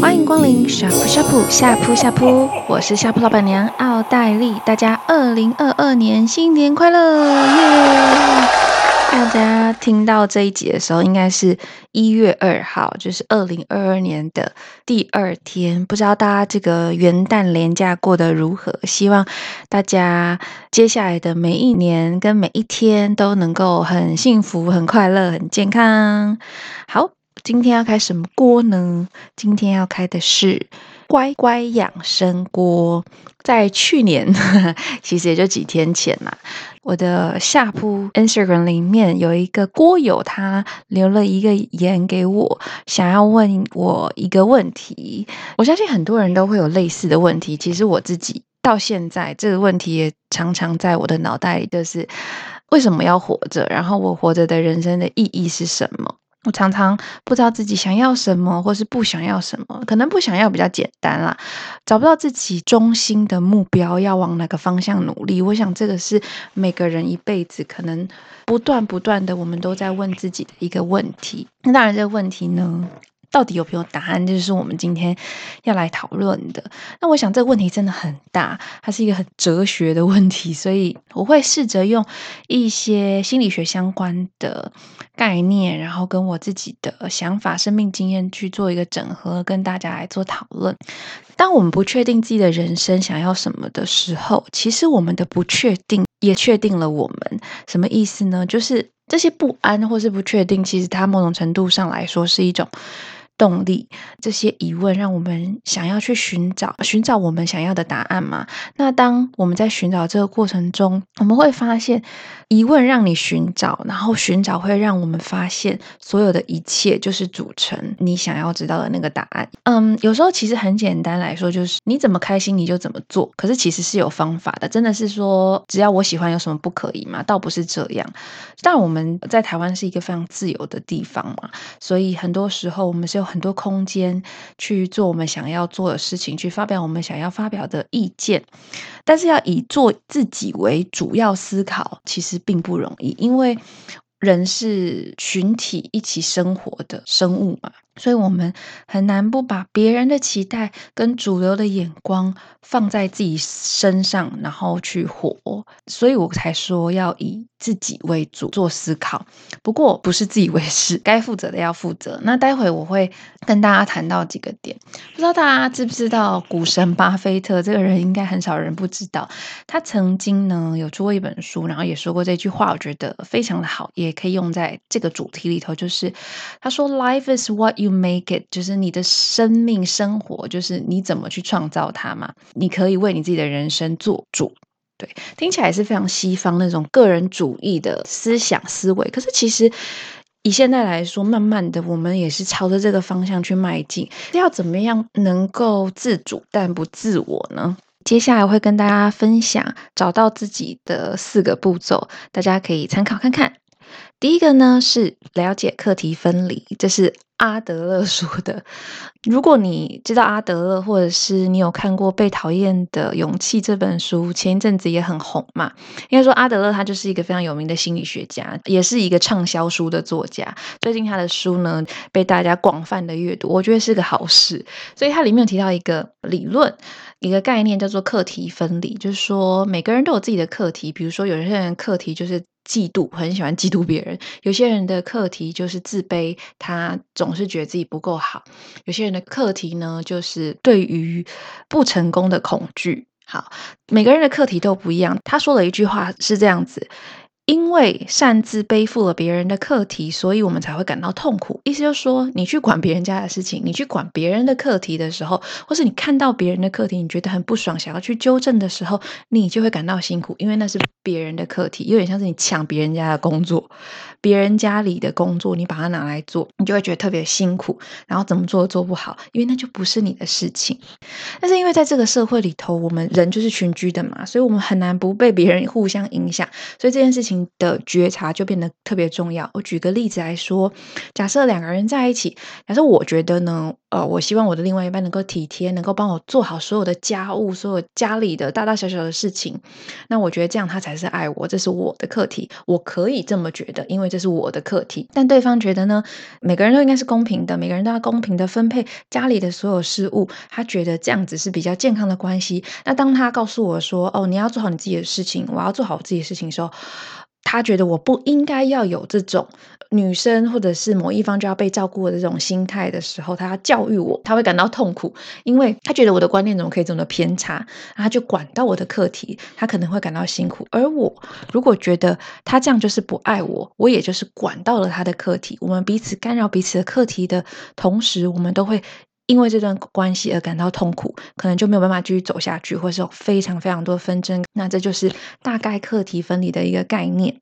欢迎光临下铺下铺下铺下铺，我是下铺老板娘奥黛丽，大家二零二二年新年快乐耶！大家听到这一集的时候，应该是一月二号，就是二零二二年的第二天。不知道大家这个元旦连假过得如何？希望大家接下来的每一年跟每一天都能够很幸福、很快乐、很健康。好，今天要开什么锅呢？今天要开的是乖乖养生锅。在去年，其实也就几天前嘛。我的下铺 Instagram 里面有一个锅友，他留了一个言给我，想要问我一个问题。我相信很多人都会有类似的问题。其实我自己到现在这个问题也常常在我的脑袋里，就是为什么要活着？然后我活着的人生的意义是什么？我常常不知道自己想要什么，或是不想要什么。可能不想要比较简单啦，找不到自己中心的目标，要往哪个方向努力。我想这个是每个人一辈子可能不断不断的，我们都在问自己的一个问题。那当然，这个问题呢，到底有没有答案？就是我们今天要来讨论的。那我想这个问题真的很大，它是一个很哲学的问题，所以我会试着用一些心理学相关的概念，然后跟我自己的想法、生命经验去做一个整合，跟大家来做讨论。当我们不确定自己的人生想要什么的时候，其实我们的不确定也确定了我们。什么意思呢？就是这些不安或是不确定，其实它某种程度上来说是一种。动力，这些疑问让我们想要去寻找寻找我们想要的答案嘛。那当我们在寻找这个过程中，我们会发现，疑问让你寻找，然后寻找会让我们发现，所有的一切就是组成你想要知道的那个答案。嗯，有时候其实很简单来说，就是你怎么开心你就怎么做。可是其实是有方法的，真的是说只要我喜欢有什么不可以吗？倒不是这样。但我们在台湾是一个非常自由的地方嘛，所以很多时候我们是有。很多空间去做我们想要做的事情，去发表我们想要发表的意见，但是要以做自己为主要思考，其实并不容易，因为人是群体一起生活的生物嘛。所以，我们很难不把别人的期待跟主流的眼光放在自己身上，然后去活。所以我才说要以自己为主做思考。不过，不是自以为是，该负责的要负责。那待会我会跟大家谈到几个点。不知道大家知不知道股神巴菲特这个人？应该很少人不知道。他曾经呢有出过一本书，然后也说过这句话，我觉得非常的好，也可以用在这个主题里头。就是他说：“Life is what you。” You make it，就是你的生命生活，就是你怎么去创造它嘛。你可以为你自己的人生做主，对，听起来是非常西方那种个人主义的思想思维。可是其实以现在来说，慢慢的我们也是朝着这个方向去迈进。要怎么样能够自主但不自我呢？接下来会跟大家分享找到自己的四个步骤，大家可以参考看看。第一个呢是了解课题分离，这是阿德勒说的。如果你知道阿德勒，或者是你有看过《被讨厌的勇气》这本书，前一阵子也很红嘛。应该说阿德勒他就是一个非常有名的心理学家，也是一个畅销书的作家。最近他的书呢被大家广泛的阅读，我觉得是个好事。所以他里面有提到一个理论，一个概念叫做课题分离，就是说每个人都有自己的课题。比如说有些人课题就是。嫉妒，很喜欢嫉妒别人。有些人的课题就是自卑，他总是觉得自己不够好。有些人的课题呢，就是对于不成功的恐惧。好，每个人的课题都不一样。他说了一句话是这样子。因为擅自背负了别人的课题，所以我们才会感到痛苦。意思就是说，你去管别人家的事情，你去管别人的课题的时候，或是你看到别人的课题，你觉得很不爽，想要去纠正的时候，你就会感到辛苦，因为那是别人的课题，有点像是你抢别人家的工作，别人家里的工作，你把它拿来做，你就会觉得特别辛苦，然后怎么做都做不好，因为那就不是你的事情。但是因为在这个社会里头，我们人就是群居的嘛，所以我们很难不被别人互相影响，所以这件事情。的觉察就变得特别重要。我举个例子来说，假设两个人在一起，假设我觉得呢，呃，我希望我的另外一半能够体贴，能够帮我做好所有的家务，所有家里的大大小小的事情。那我觉得这样他才是爱我，这是我的课题，我可以这么觉得，因为这是我的课题。但对方觉得呢？每个人都应该是公平的，每个人都要公平的分配家里的所有事务。他觉得这样子是比较健康的关系。那当他告诉我说：“哦，你要做好你自己的事情，我要做好我自己的事情”的时候，他觉得我不应该要有这种。女生或者是某一方就要被照顾的这种心态的时候，他要教育我，他会感到痛苦，因为他觉得我的观念怎么可以这么偏差，他就管到我的课题，他可能会感到辛苦。而我如果觉得他这样就是不爱我，我也就是管到了他的课题，我们彼此干扰彼此的课题的同时，我们都会。因为这段关系而感到痛苦，可能就没有办法继续走下去，或是有非常非常多纷争。那这就是大概课题分离的一个概念。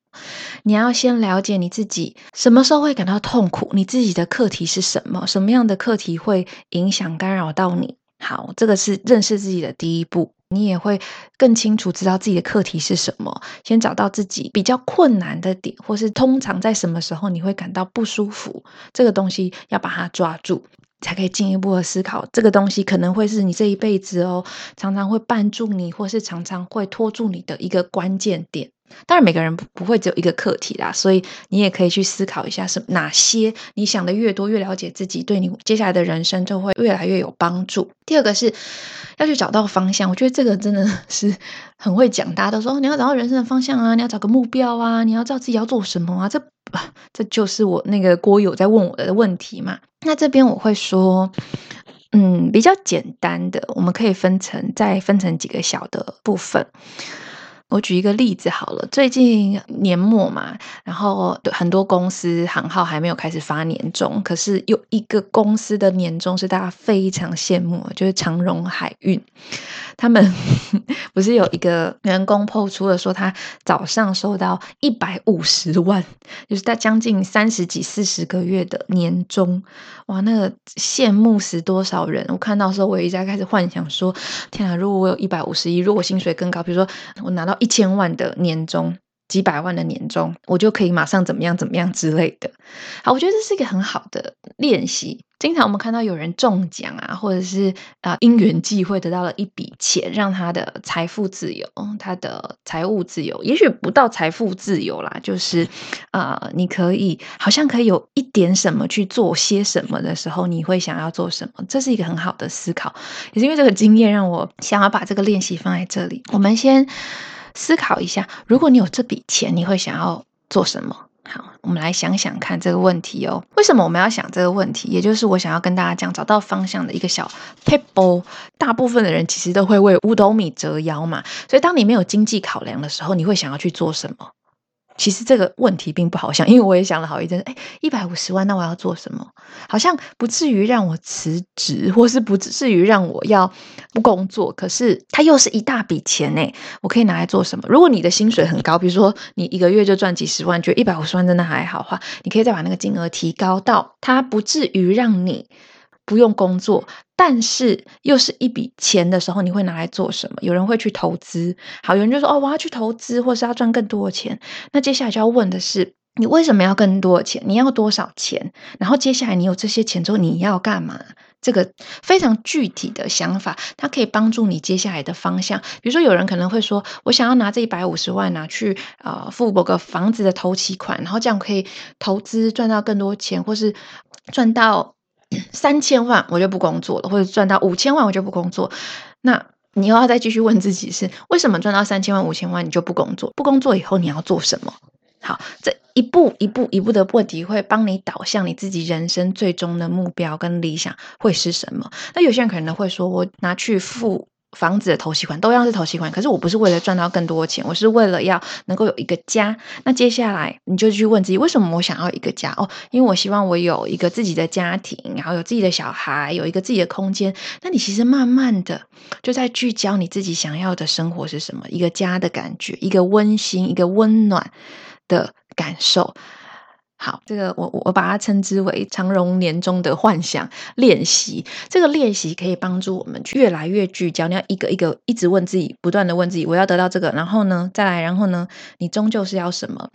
你要先了解你自己什么时候会感到痛苦，你自己的课题是什么，什么样的课题会影响干扰到你。好，这个是认识自己的第一步。你也会更清楚知道自己的课题是什么，先找到自己比较困难的点，或是通常在什么时候你会感到不舒服，这个东西要把它抓住。才可以进一步的思考，这个东西可能会是你这一辈子哦，常常会绊住你，或是常常会拖住你的一个关键点。当然，每个人不不会只有一个课题啦，所以你也可以去思考一下，是哪些你想的越多，越了解自己，对你接下来的人生就会越来越有帮助。第二个是要去找到方向，我觉得这个真的 是很会讲，大家都说你要找到人生的方向啊，你要找个目标啊，你要知道自己要做什么啊，这 这就是我那个锅友在问我的问题嘛。那这边我会说，嗯，比较简单的，我们可以分成再分成几个小的部分。我举一个例子好了，最近年末嘛，然后很多公司行号还没有开始发年终，可是有一个公司的年终是大家非常羡慕，就是长荣海运。他们 不是有一个员工 po 出了说他早上收到一百五十万，就是他将近三十几四十个月的年终，哇，那个羡慕死多少人！我看到时候，我一直在开始幻想说，天啊，如果我有一百五十亿，如果薪水更高，比如说我拿到一千万的年终。几百万的年终，我就可以马上怎么样怎么样之类的。好，我觉得这是一个很好的练习。经常我们看到有人中奖啊，或者是啊、因缘际会得到了一笔钱，让他的财富自由，他的财务自由，也许不到财富自由啦，就是啊、你可以好像可以有一点什么去做些什么的时候，你会想要做什么？这是一个很好的思考，也是因为这个经验让我想要把这个练习放在这里。我们先。思考一下，如果你有这笔钱，你会想要做什么？好，我们来想想看这个问题哦。为什么我们要想这个问题？也就是我想要跟大家讲，找到方向的一个小 table。大部分的人其实都会为五斗米折腰嘛，所以当你没有经济考量的时候，你会想要去做什么？其实这个问题并不好想，因为我也想了好一阵。哎，一百五十万，那我要做什么？好像不至于让我辞职，或是不至于让我要不工作。可是它又是一大笔钱呢，我可以拿来做什么？如果你的薪水很高，比如说你一个月就赚几十万，觉得一百五十万真的还好的话，你可以再把那个金额提高到它不至于让你。不用工作，但是又是一笔钱的时候，你会拿来做什么？有人会去投资，好，有人就说哦，我要去投资，或是要赚更多的钱。那接下来就要问的是，你为什么要更多的钱？你要多少钱？然后接下来你有这些钱之后，你要干嘛？这个非常具体的想法，它可以帮助你接下来的方向。比如说，有人可能会说，我想要拿这一百五十万拿去啊，付某个房子的头期款，然后这样可以投资赚到更多钱，或是赚到。三千万我就不工作了，或者赚到五千万我就不工作。那你又要再继续问自己是为什么赚到三千万、五千万你就不工作？不工作以后你要做什么？好，这一步一步一步的问题会帮你导向你自己人生最终的目标跟理想会是什么？那有些人可能会说，我拿去付。房子的头期款都要是头期款，可是我不是为了赚到更多钱，我是为了要能够有一个家。那接下来你就去问自己，为什么我想要一个家？哦，因为我希望我有一个自己的家庭，然后有自己的小孩，有一个自己的空间。那你其实慢慢的就在聚焦你自己想要的生活是什么？一个家的感觉，一个温馨，一个温暖的感受。好，这个我我把它称之为长荣年终的幻想练习。这个练习可以帮助我们越来越聚焦。你要一个一个一直问自己，不断的问自己，我要得到这个，然后呢，再来，然后呢，你终究是要什么？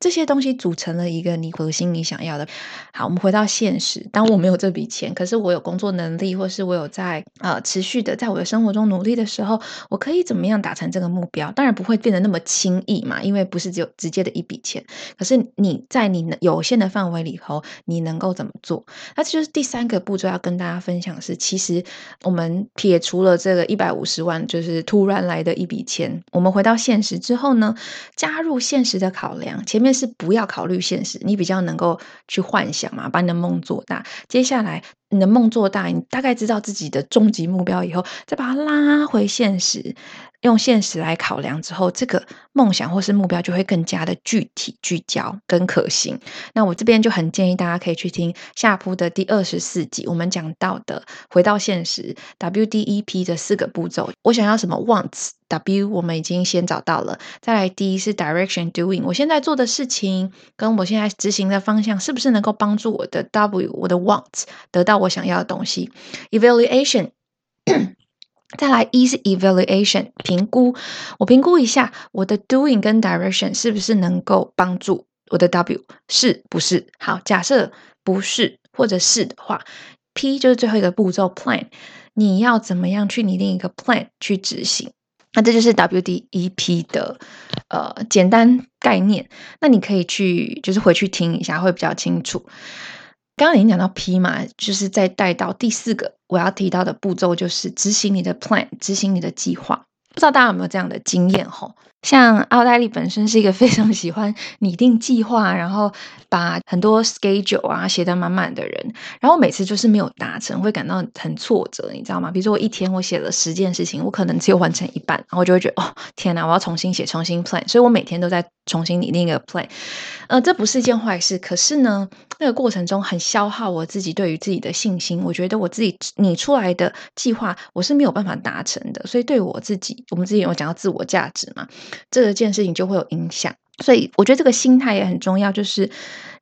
这些东西组成了一个你核心你想要的。好，我们回到现实。当我没有这笔钱，可是我有工作能力，或是我有在呃持续的在我的生活中努力的时候，我可以怎么样达成这个目标？当然不会变得那么轻易嘛，因为不是只有直接的一笔钱。可是你在你能有限的范围里头，你能够怎么做？那这就是第三个步骤要跟大家分享是，其实我们撇除了这个一百五十万，就是突然来的一笔钱，我们回到现实之后呢，加入现实的考量。前面是不要考虑现实，你比较能够去幻想嘛，把你的梦做大。接下来你的梦做大，你大概知道自己的终极目标以后，再把它拉回现实。用现实来考量之后，这个梦想或是目标就会更加的具体、聚焦跟可行。那我这边就很建议大家可以去听夏噗的第二十四集，我们讲到的回到现实 WDEP 的四个步骤。我想要什么？Wants W，我们已经先找到了。再来，D 是 Direction Doing，我现在做的事情跟我现在执行的方向是不是能够帮助我的 W，我的 Want 得到我想要的东西？Evaluation。再来，E 是 evaluation 评估，我评估一下我的 doing 跟 direction 是不是能够帮助我的 W，是不是？好，假设不是或者是的话，P 就是最后一个步骤 plan，你要怎么样去拟定一个 plan 去执行？那这就是 WDEP 的呃简单概念。那你可以去就是回去听一下，会比较清楚。刚刚已经讲到 P 嘛，就是再带到第四个我要提到的步骤，就是执行你的 plan，执行你的计划。不知道大家有没有这样的经验吼？像奥黛丽本身是一个非常喜欢拟定计划，然后把很多 schedule 啊写得满满的人，然后每次就是没有达成，会感到很挫折，你知道吗？比如说我一天我写了十件事情，我可能只有完成一半，然后就会觉得哦天哪，我要重新写，重新 plan，所以我每天都在重新拟定一个 plan。呃，这不是一件坏事，可是呢，那个过程中很消耗我自己对于自己的信心，我觉得我自己拟出来的计划我是没有办法达成的，所以对我自己，我们之前有讲到自我价值嘛。这件事情就会有影响，所以我觉得这个心态也很重要，就是。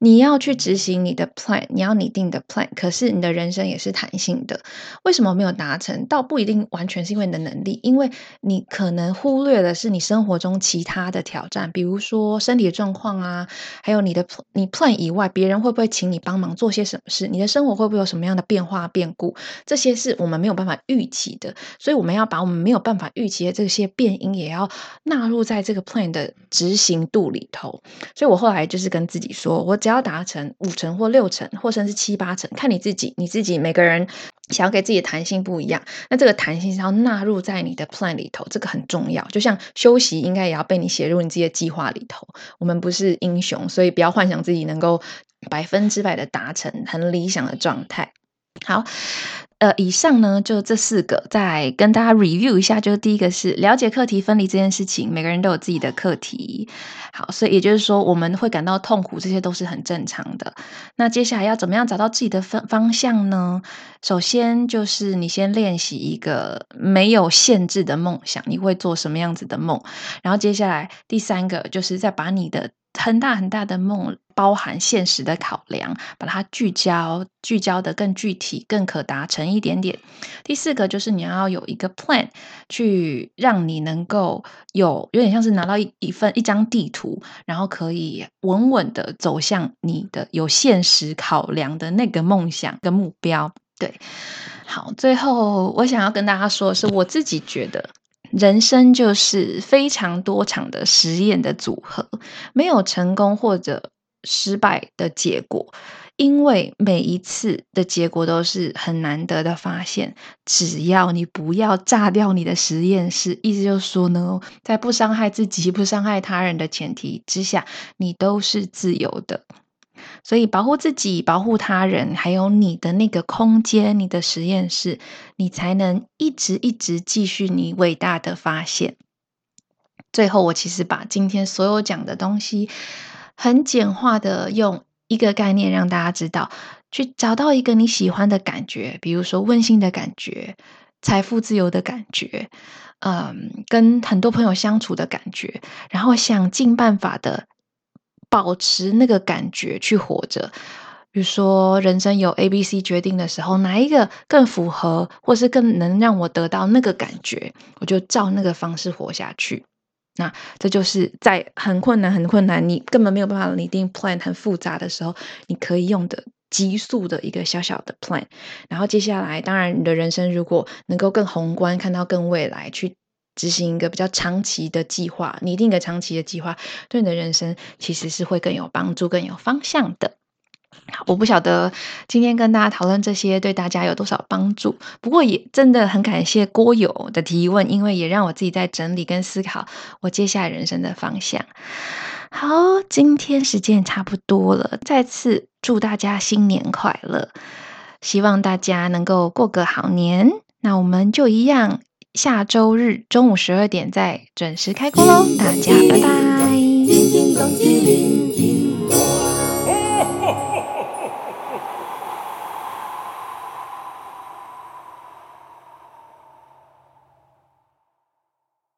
你要去执行你的 plan，你要拟定的 plan，可是你的人生也是弹性的。为什么没有达成？倒不一定完全是因为你的能力，因为你可能忽略的是你生活中其他的挑战，比如说身体的状况啊，还有你的你 plan 以外，别人会不会请你帮忙做些什么事？你的生活会不会有什么样的变化变故？这些是我们没有办法预期的，所以我们要把我们没有办法预期的这些变因也要纳入在这个 plan 的执行度里头。所以我后来就是跟自己说，我。只要要达成五成或六成，或者是七八成，看你自己。你自己每个人想要给自己的弹性不一样，那这个弹性是要纳入在你的 plan 里头，这个很重要。就像休息，应该也要被你写入你自己的计划里头。我们不是英雄，所以不要幻想自己能够百分之百的达成很理想的状态。好。呃，以上呢就这四个，再跟大家 review 一下。就是第一个是了解课题分离这件事情，每个人都有自己的课题。好，所以也就是说，我们会感到痛苦，这些都是很正常的。那接下来要怎么样找到自己的方方向呢？首先就是你先练习一个没有限制的梦想，你会做什么样子的梦？然后接下来第三个就是再把你的。很大很大的梦，包含现实的考量，把它聚焦，聚焦的更具体、更可达成一点点。第四个就是你要有一个 plan，去让你能够有有点像是拿到一一份一张地图，然后可以稳稳的走向你的有现实考量的那个梦想跟目标。对，好，最后我想要跟大家说的是，我自己觉得。人生就是非常多场的实验的组合，没有成功或者失败的结果，因为每一次的结果都是很难得的发现。只要你不要炸掉你的实验室，意思就是说呢，在不伤害自己、不伤害他人的前提之下，你都是自由的。所以，保护自己、保护他人，还有你的那个空间、你的实验室，你才能一直一直继续你伟大的发现。最后，我其实把今天所有讲的东西，很简化的用一个概念让大家知道：去找到一个你喜欢的感觉，比如说温馨的感觉、财富自由的感觉，嗯，跟很多朋友相处的感觉，然后想尽办法的。保持那个感觉去活着。比如说，人生有 A、B、C 决定的时候，哪一个更符合，或是更能让我得到那个感觉，我就照那个方式活下去。那这就是在很困难、很困难，你根本没有办法拟定 plan 很复杂的时候，你可以用的急速的一个小小的 plan。然后接下来，当然你的人生如果能够更宏观，看到更未来，去执行一个比较长期的计划，拟定一个长期的计划，对你的人生其实是会更有帮助、更有方向的。我不晓得今天跟大家讨论这些对大家有多少帮助，不过也真的很感谢郭友的提问，因为也让我自己在整理跟思考我接下来人生的方向。好，今天时间差不多了，再次祝大家新年快乐，希望大家能够过个好年。那我们就一样，下周日中午十二点再准时开工喽，大家拜拜。